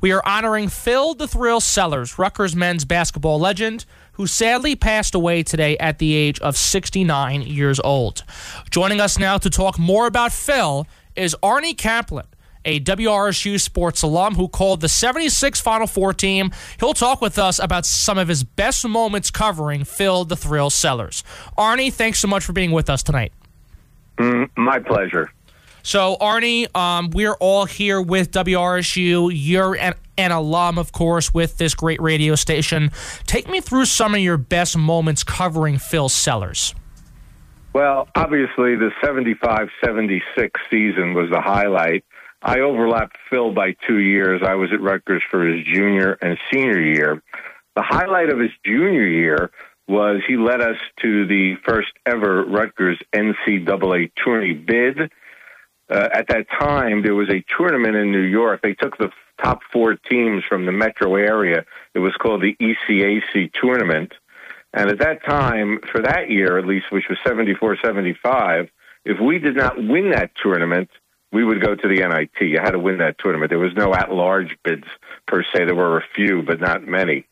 We are honoring Phil the Thrill Sellers, Rutgers men's basketball legend, who sadly passed away today at the age of 69 years old. Joining us now to talk more about Phil is Arnie Kaplan a WRSU sports alum who called the 76 Final Four team. He'll talk with us about some of his best moments covering Phil the Thrill Sellers. Arnie, thanks so much for being with us tonight. Mm, my pleasure. So, Arnie, um, we're all here with WRSU. You're an, an alum, of course, with this great radio station. Take me through some of your best moments covering Phil Sellers. Well, obviously, the 75 76 season was the highlight. I overlapped Phil by two years. I was at Rutgers for his junior and senior year. The highlight of his junior year was he led us to the first ever Rutgers NCAA tourney bid. Uh, at that time, there was a tournament in New York. They took the top four teams from the metro area. It was called the ECAC tournament. And at that time, for that year at least, which was 74 75, if we did not win that tournament, we would go to the NIT. You had to win that tournament. There was no at large bids per se. There were a few, but not many.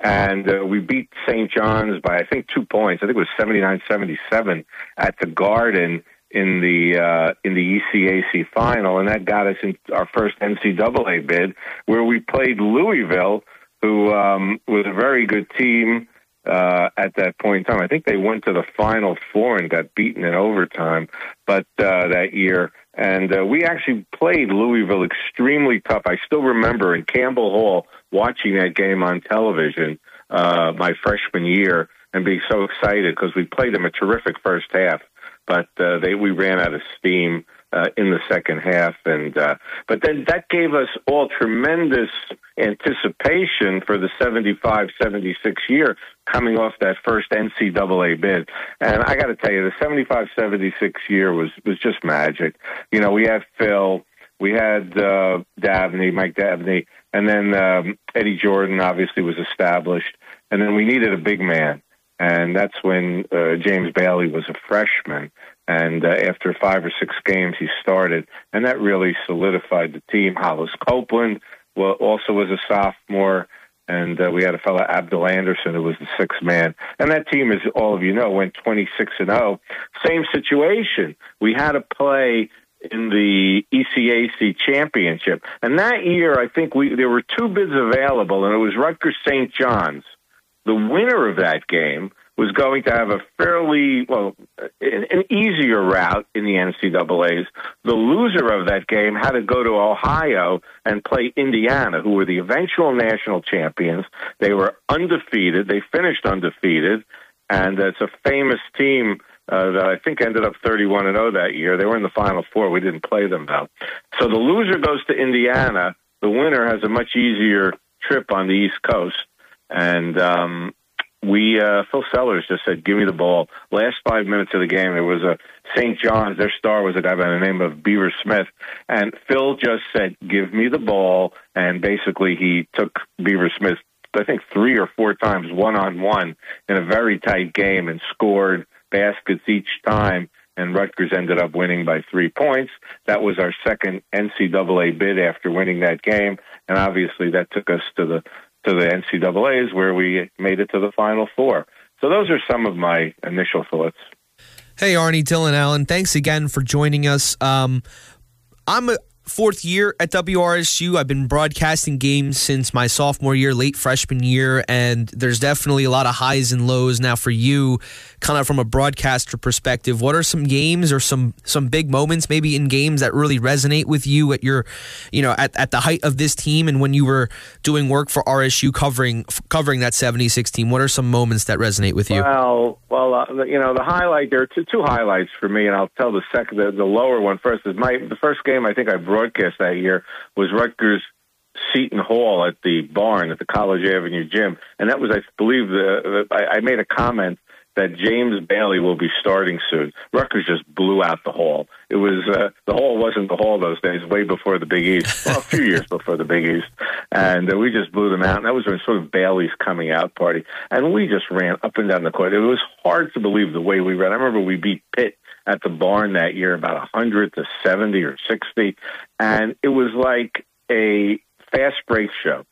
And uh, we beat St. John's by, I think, two points. I think it was 79 77 at the Garden in the uh, in the ECAC final, and that got us in our first NCAA bid, where we played Louisville, who um, was a very good team uh, at that point in time. I think they went to the Final Four and got beaten in overtime, but uh, that year. And uh, we actually played Louisville extremely tough. I still remember in Campbell Hall watching that game on television uh, my freshman year and being so excited because we played them a terrific first half, but uh, they we ran out of steam uh, in the second half, and uh, but then that gave us all tremendous anticipation for the 75-76 year coming off that first NCAA bid. And I got to tell you, the 75-76 year was was just magic. You know, we had Phil, we had uh, Dabney, Mike Dabney, and then um, Eddie Jordan obviously was established, and then we needed a big man. And that's when uh, James Bailey was a freshman. And uh, after five or six games, he started, and that really solidified the team. Hollis Copeland also was a sophomore, and uh, we had a fellow Abdul Anderson who was the sixth man. And that team, as all of you know, went 26 and 0. Same situation. We had to play in the ECAC championship, and that year I think we there were two bids available, and it was Rutgers St. John's. The winner of that game was going to have a fairly well an, easier route in the NCAA's. The loser of that game had to go to Ohio and play Indiana, who were the eventual national champions. They were undefeated. They finished undefeated, and it's a famous team. Uh, that I think ended up 31 and 0 that year. They were in the Final Four. We didn't play them though. So the loser goes to Indiana. The winner has a much easier trip on the East Coast, and um, we uh, Phil Sellers just said, "Give me the ball." Last five minutes of the game, it was a St. John's. Their star was a guy by the name of Beaver Smith, and Phil just said, "Give me the ball," and basically he took Beaver Smith, I think, three or four times one on one in a very tight game and scored baskets each time. And Rutgers ended up winning by three points. That was our second NCAA bid after winning that game, and obviously that took us to the to the NCAA's where we made it to the Final Four. So those are some of my initial thoughts. Hey, Arnie, Dylan Allen, thanks again for joining us. Um, I'm a, fourth year at WRSU. I've been broadcasting games since my sophomore year, late freshman year, and there's definitely a lot of highs and lows now for you, kind of from a broadcaster perspective. What are some games or some some big moments, maybe in games that really resonate with you at your, you know, at, at the height of this team and when you were doing work for RSU covering covering that 76 team? What are some moments that resonate with you? Well, well, uh, you know, the highlight there are two, two highlights for me, and I'll tell the second, the, the lower one first. Is my the first game I think I brought broadcast that year was Rutgers Seton Hall at the barn at the College Avenue gym, and that was, I believe, the, the I, I made a comment that James Bailey will be starting soon. Rutgers just blew out the hall. It was uh, the hall wasn't the hall those days, way before the Big East, well, a few years before the Big East, and uh, we just blew them out. And that was sort of Bailey's coming out party, and we just ran up and down the court. It was hard to believe the way we ran. I remember we beat Pitt at the barn that year, about 100 to 70 or 60. And it was like a fast break show.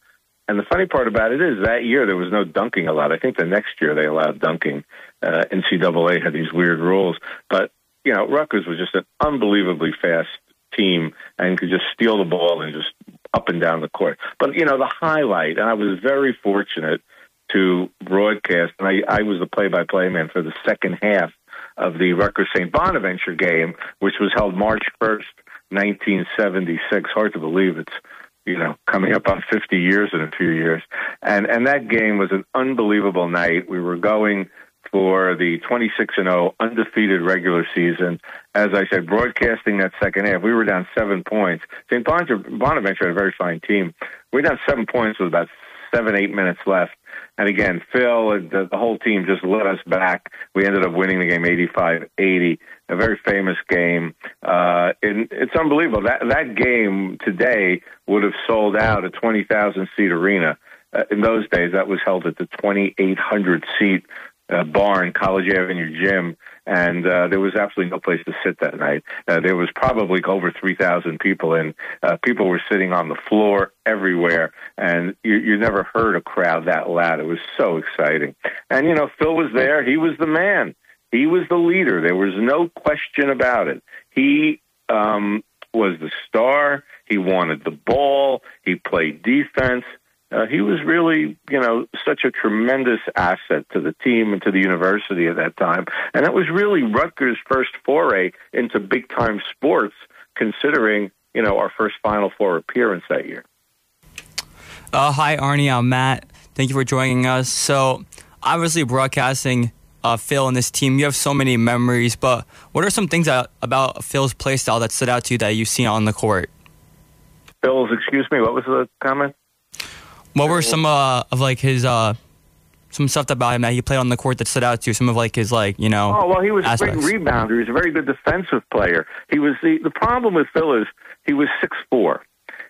And the funny part about it is that year there was no dunking allowed. I think the next year they allowed dunking. Uh, NCAA had these weird rules, but you know Rutgers was just an unbelievably fast team and could just steal the ball and just up and down the court. But you know the highlight, and I was very fortunate to broadcast, and I, I was the play-by-play man for the second half of the Rutgers St. Bonaventure game, which was held March 1st, 1976. Hard to believe it's you know coming up on 50 years in a few years, and and that game was an unbelievable night. We were going for the 26 and 0 undefeated regular season. As I said, broadcasting that second half, we were down seven points. St. Bonaventure had a very fine team. We were down seven points with about seven, eight minutes left. And again, Phil and the, the whole team just led us back. We ended up winning the game 85 80, a very famous game. Uh, and it's unbelievable. That, that game today would have sold out a 20,000 seat arena. Uh, in those days, that was held at the 2,800 seat uh, barn, College Avenue Gym, and uh, there was absolutely no place to sit that night. Uh, there was probably over 3,000 people, and uh, people were sitting on the floor everywhere, and you, you never heard a crowd that loud. It was so exciting. And, you know, Phil was there. He was the man. He was the leader. There was no question about it. He um, was the star. He wanted the ball. He played defense uh, he was really, you know, such a tremendous asset to the team and to the university at that time. And that was really Rutgers' first foray into big time sports, considering, you know, our first Final Four appearance that year. Uh, hi, Arnie. I'm Matt. Thank you for joining us. So, obviously, broadcasting uh, Phil and this team, you have so many memories, but what are some things that, about Phil's play style that stood out to you that you've seen on the court? Phil's, excuse me, what was the comment? What were some uh, of like his uh, some stuff about him that he played on the court that stood out to you? Some of like his like you know. Oh well, he was aspects. a great rebounder. He was a very good defensive player. He was the the problem with Phil is he was six four.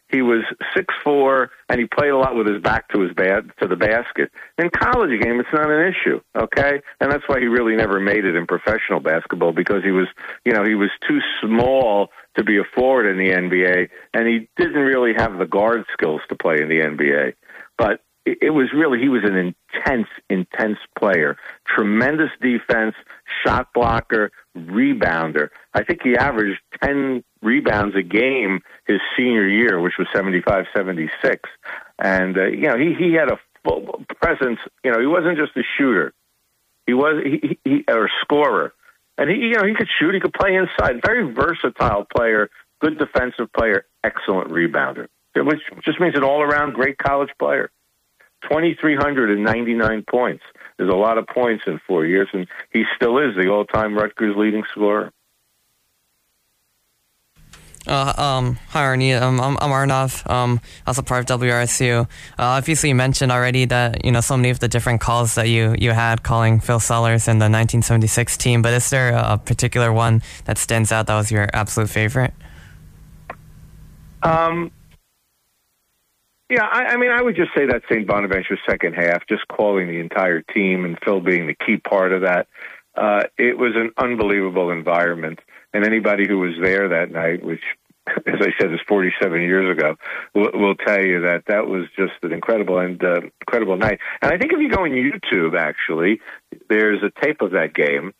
He was six four, and he played a lot with his back to his bad to the basket. In college game, it's not an issue, okay, and that's why he really never made it in professional basketball because he was, you know, he was too small to be a forward in the NBA, and he didn't really have the guard skills to play in the NBA. But it was really he was an intense, intense player. Tremendous defense, shot blocker, rebounder. I think he averaged ten rebounds a game his senior year, which was 75, 76. and uh, you know he he had a full presence. You know he wasn't just a shooter; he was he, he or scorer, and he you know he could shoot, he could play inside. Very versatile player, good defensive player, excellent rebounder which just means an all-around great college player. 2,399 points. There's a lot of points in four years, and he still is the all-time Rutgers leading scorer. Uh, um, hi, Arnie. Um, I'm, I'm Arnav, um, also part of WRSU. Uh, obviously, you mentioned already that you know so many of the different calls that you, you had calling Phil Sellers in the 1976 team, but is there a particular one that stands out that was your absolute favorite? Um, yeah, I, I mean, I would just say that St. Bonaventure second half, just calling the entire team and Phil being the key part of that. Uh, it was an unbelievable environment, and anybody who was there that night, which, as I said, is 47 years ago, will, will tell you that that was just an incredible and uh, incredible night. And I think if you go on YouTube, actually, there's a tape of that game,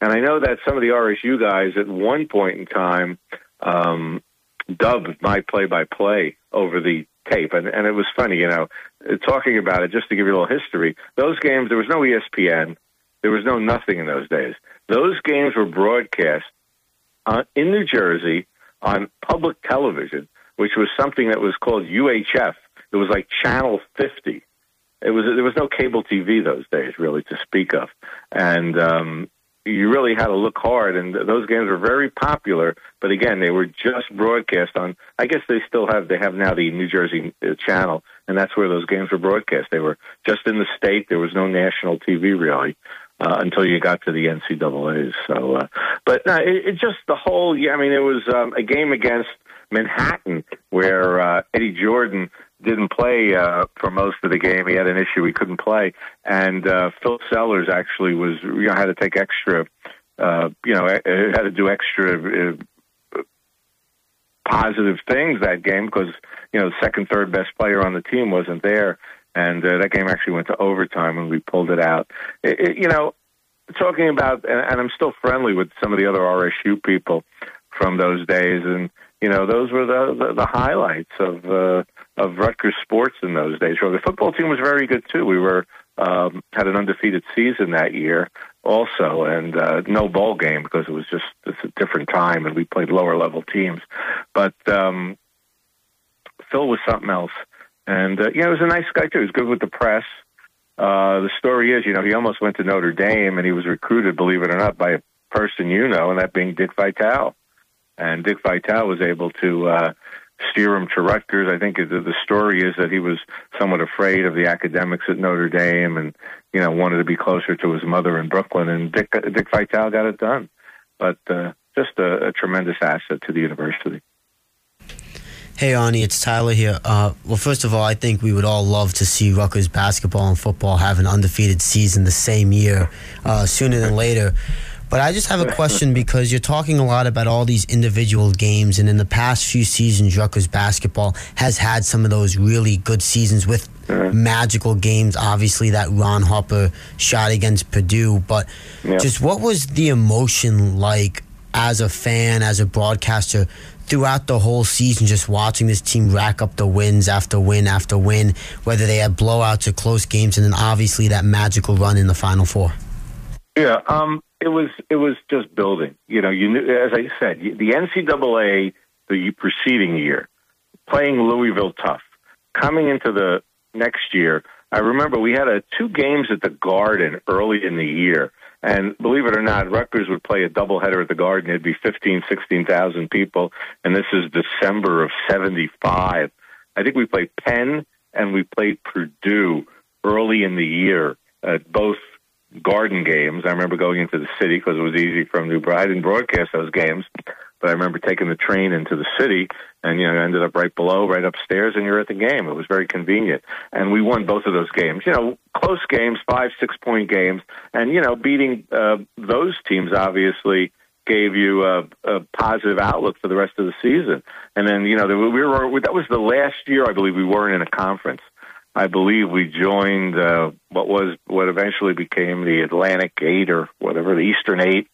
and I know that some of the RSU guys at one point in time um, dubbed my play-by-play over the tape, and, and it was funny, you know, talking about it. Just to give you a little history, those games there was no ESPN, there was no nothing in those days. Those games were broadcast uh, in New Jersey on public television, which was something that was called UHF. It was like Channel 50. It was there was no cable TV those days, really, to speak of, and um, you really had to look hard, and those games were very popular. But again, they were just broadcast on. I guess they still have. They have now the New Jersey uh, channel, and that's where those games were broadcast. They were just in the state. There was no national TV really. Uh, until you got to the NCAA's. So, uh, but no, it, it just the whole. Yeah, I mean, it was um, a game against Manhattan where uh, Eddie Jordan didn't play uh, for most of the game. He had an issue; he couldn't play, and uh, Phil Sellers actually was you know had to take extra, uh, you know, had to do extra. Uh, positive things that game because you know the second, third best player on the team wasn't there, and uh, that game actually went to overtime and we pulled it out. It, it, you know, talking about, and, and I'm still friendly with some of the other RSU people from those days, and you know those were the the, the highlights of uh, of Rutgers sports in those days. So the football team was very good too. We were um, had an undefeated season that year also, and uh, no bowl game because it was just it's a different time, and we played lower level teams. But um, Phil was something else, and uh, you know, he was a nice guy too. He was good with the press. Uh, the story is, you know, he almost went to Notre Dame, and he was recruited, believe it or not, by a person you know, and that being Dick Vitale. And Dick Vitale was able to uh, steer him to Rutgers. I think the, story is that he was somewhat afraid of the academics at Notre Dame, and you know wanted to be closer to his mother in Brooklyn. And Dick Dick Vitale got it done. But uh, just a, a tremendous asset to the university. Hey, Arnie, it's Tyler here. Uh, well, first of all, I think we would all love to see Rutgers basketball and football have an undefeated season the same year, uh, sooner than later. But I just have a question because you're talking a lot about all these individual games, and in the past few seasons, Rutgers basketball has had some of those really good seasons with magical games. Obviously, that Ron Harper shot against Purdue, but Yeah. just what was the emotion like as a fan, as a broadcaster? Throughout the whole season, just watching this team rack up the wins after win after win, whether they had blowouts or close games, and then obviously that magical run in the Final Four. Yeah, um, it was it was just building. You know, you knew, as I said, the NCAA the preceding year playing Louisville tough. Coming into the next year, I remember we had a two games at the Garden early in the year. And believe it or not, Rutgers would play a doubleheader at the Garden. It'd be 15, 16,000 people. And this is December of 75. I think we played Penn and we played Purdue early in the year at both Garden games. I remember going into the city because it was easy from New Brighton. I didn't broadcast those games, but I remember taking the train into the city and, you know, ended up right below, right upstairs, and you're at the game. It was very convenient. And we won both of those games. You know, close games, five, six point games. And, you know, beating uh, those teams obviously gave you a, a positive outlook for the rest of the season. And then, you know, we were, that was the last year, I believe, we weren't in a conference. I believe we joined uh, what was what eventually became the Atlantic Eight or whatever, the Eastern Eight,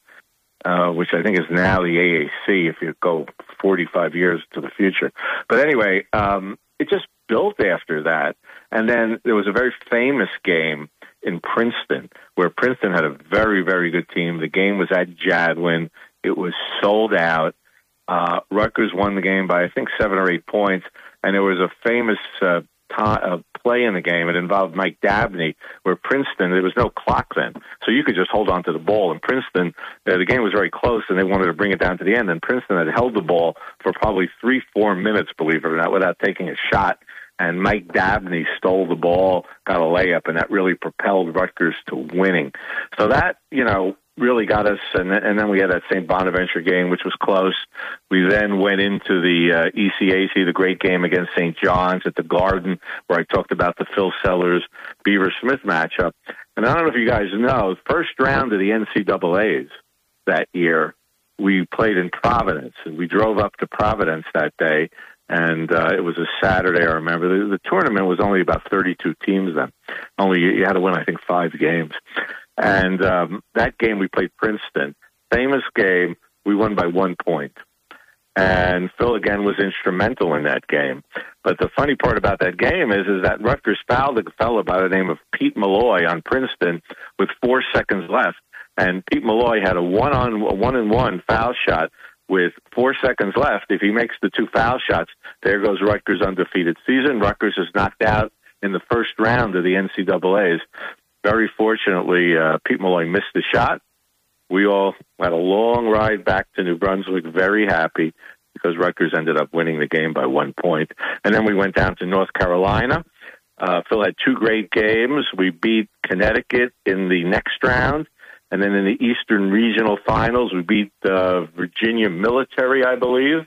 uh, which I think is now the AAC if you go 45 years to the future. But anyway, um, it just built after that. And then there was a very famous game in Princeton where Princeton had a very, very good team. The game was at Jadwin. It was sold out. Uh, Rutgers won the game by, I think, seven or eight points. And there was a famous uh, uh, play in the game. It involved Mike Dabney, where Princeton, there was no clock then. So you could just hold on to the ball. And Princeton, uh, the game was very close, and they wanted to bring it down to the end. And Princeton had held the ball for probably three, four minutes, believe it or not, without taking a shot. And Mike Dabney stole the ball, got a layup, and that really propelled Rutgers to winning. So that, you know, really got us. And and then we had that St. Bonaventure game, which was close. We then went into the uh, ECAC, the great game against St. John's at the Garden, where I talked about the Phil Sellers Beaver Smith matchup. And I don't know if you guys know, first round of the NCAA's that year, we played in Providence, and we drove up to Providence that day. And uh, it was a Saturday. I remember the, the tournament was only about 32 teams then. Only you had to win, I think, five games. And um, that game we played Princeton, famous game. We won by one point. And Phil again was instrumental in that game. But the funny part about that game is, is that Rutgers fouled a fellow by the name of Pete Malloy on Princeton with four seconds left, and Pete Malloy had a one on one and one foul shot with four seconds left. If he makes the two foul shots, there goes Rutgers' undefeated season. Rutgers is knocked out in the first round of the NCAA's. Very fortunately, uh, Pete Malloy missed the shot. We all had a long ride back to New Brunswick, very happy because Rutgers ended up winning the game by one point. And then we went down to North Carolina. Uh, Phil had two great games. We beat Connecticut in the next round. And then in the Eastern Regional Finals, we beat uh, Virginia Military, I believe.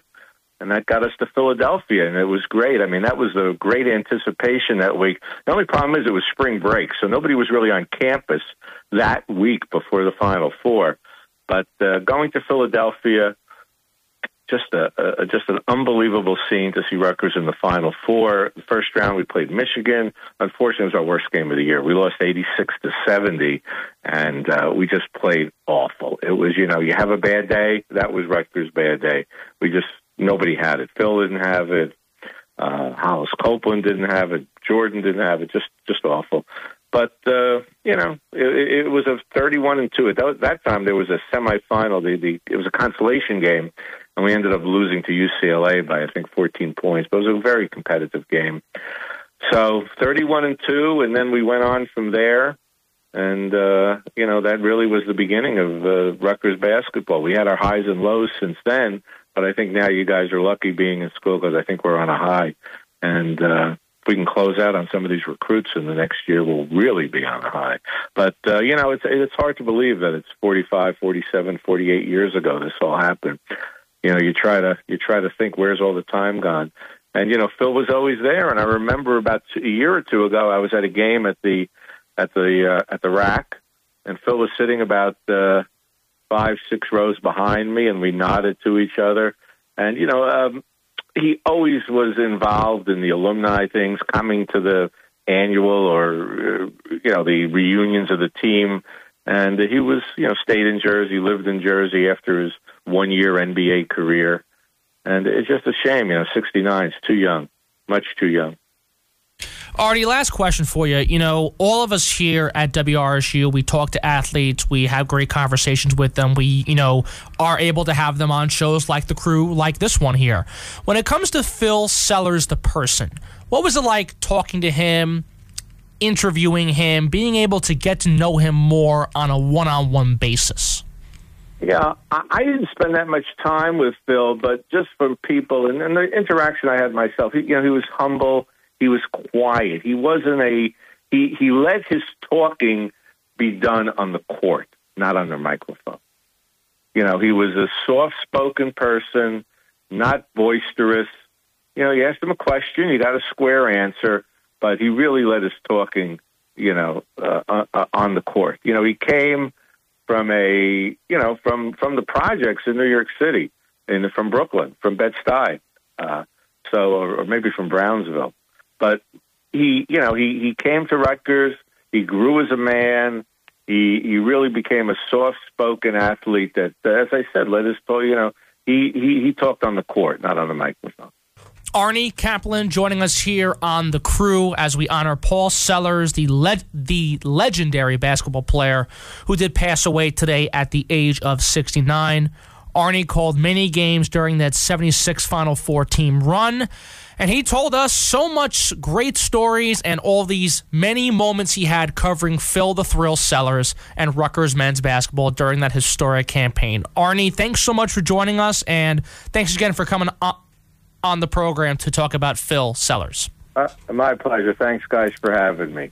And that got us to Philadelphia, and it was great. I mean, that was a great anticipation that week. The only problem is it was spring break, so nobody was really on campus that week before the Final Four. But uh, going to Philadelphia, just a, a just an unbelievable scene to see Rutgers in the Final Four. First round we played Michigan. Unfortunately, it was our worst game of the year. We lost eighty six to seventy, and uh, we just played awful. It was you know you have a bad day. That was Rutgers' bad day. We just nobody had it. Phil didn't have it. Uh, Hollis Copeland didn't have it. Jordan didn't have it. Just just awful. But uh, you know, it, it was a thirty-one and two. At that, that time, there was a semifinal. The, the it was a consolation game, and we ended up losing to UCLA by I think fourteen points. But it was a very competitive game. So thirty-one and two, and then we went on from there. And uh, you know that really was the beginning of uh, Rutgers basketball. We had our highs and lows since then, but I think now you guys are lucky being in school because I think we're on a high. And uh, if we can close out on some of these recruits in the next year, we'll really be on a high. But, uh, you know, it's, it's hard to believe that it's 45, 47, 48 years ago this all happened. You know, you try to, you try to think, where's all the time gone? And, you know, Phil was always there. And I remember about a year or two ago, I was at a game at the, at the, uh, at the RAC and Phil was sitting about, uh, five, six rows behind me, and we nodded to each other. And you know, um, he always was involved in the alumni things, coming to the annual or uh, you know the reunions of the team. And he was, you know, stayed in Jersey, lived in Jersey after his one year NBA career. And it's just a shame, you know, 69 is too young, much too young. Artie, last question for you. You know, all of us here at WRSU, we talk to athletes, we have great conversations with them. We, you know, are able to have them on shows like The Crew, like this one here. When it comes to Phil Sellers, the person, what was it like talking to him, interviewing him, being able to get to know him more on a one on one basis? Yeah, I didn't spend that much time with Phil, but just from people and, and the interaction I had myself, he, you know, he was humble he was quiet. He wasn't a he he let his talking be done on the court, not on the microphone. You know, he was a soft-spoken person, not boisterous. You know, you asked him a question, he got a square answer, but he really let his talking, you know, uh, uh, on the court. You know, he came from a, you know, from from the projects in New York City, and from Brooklyn, from Bed Stuy, uh, so or maybe from Brownsville. But he, you know, he he came to Rutgers. He grew as a man. He he really became a soft-spoken athlete. That, as I said, let his you know, he he he talked on the court, not on the microphone. Arnie Kaplan joining us here on the crew as we honor Paul Sellers, the le- the legendary basketball player who did pass away today at the age of 69. Arnie called many games during that 76 Final Four team run. And he told us so much great stories and all these many moments he had covering Phil the Thrill Sellers and Rutgers men's basketball during that historic campaign. Arnie, thanks so much for joining us, and thanks again for coming on the program to talk about Phil Sellers. Uh, my pleasure. Thanks, guys, for having me.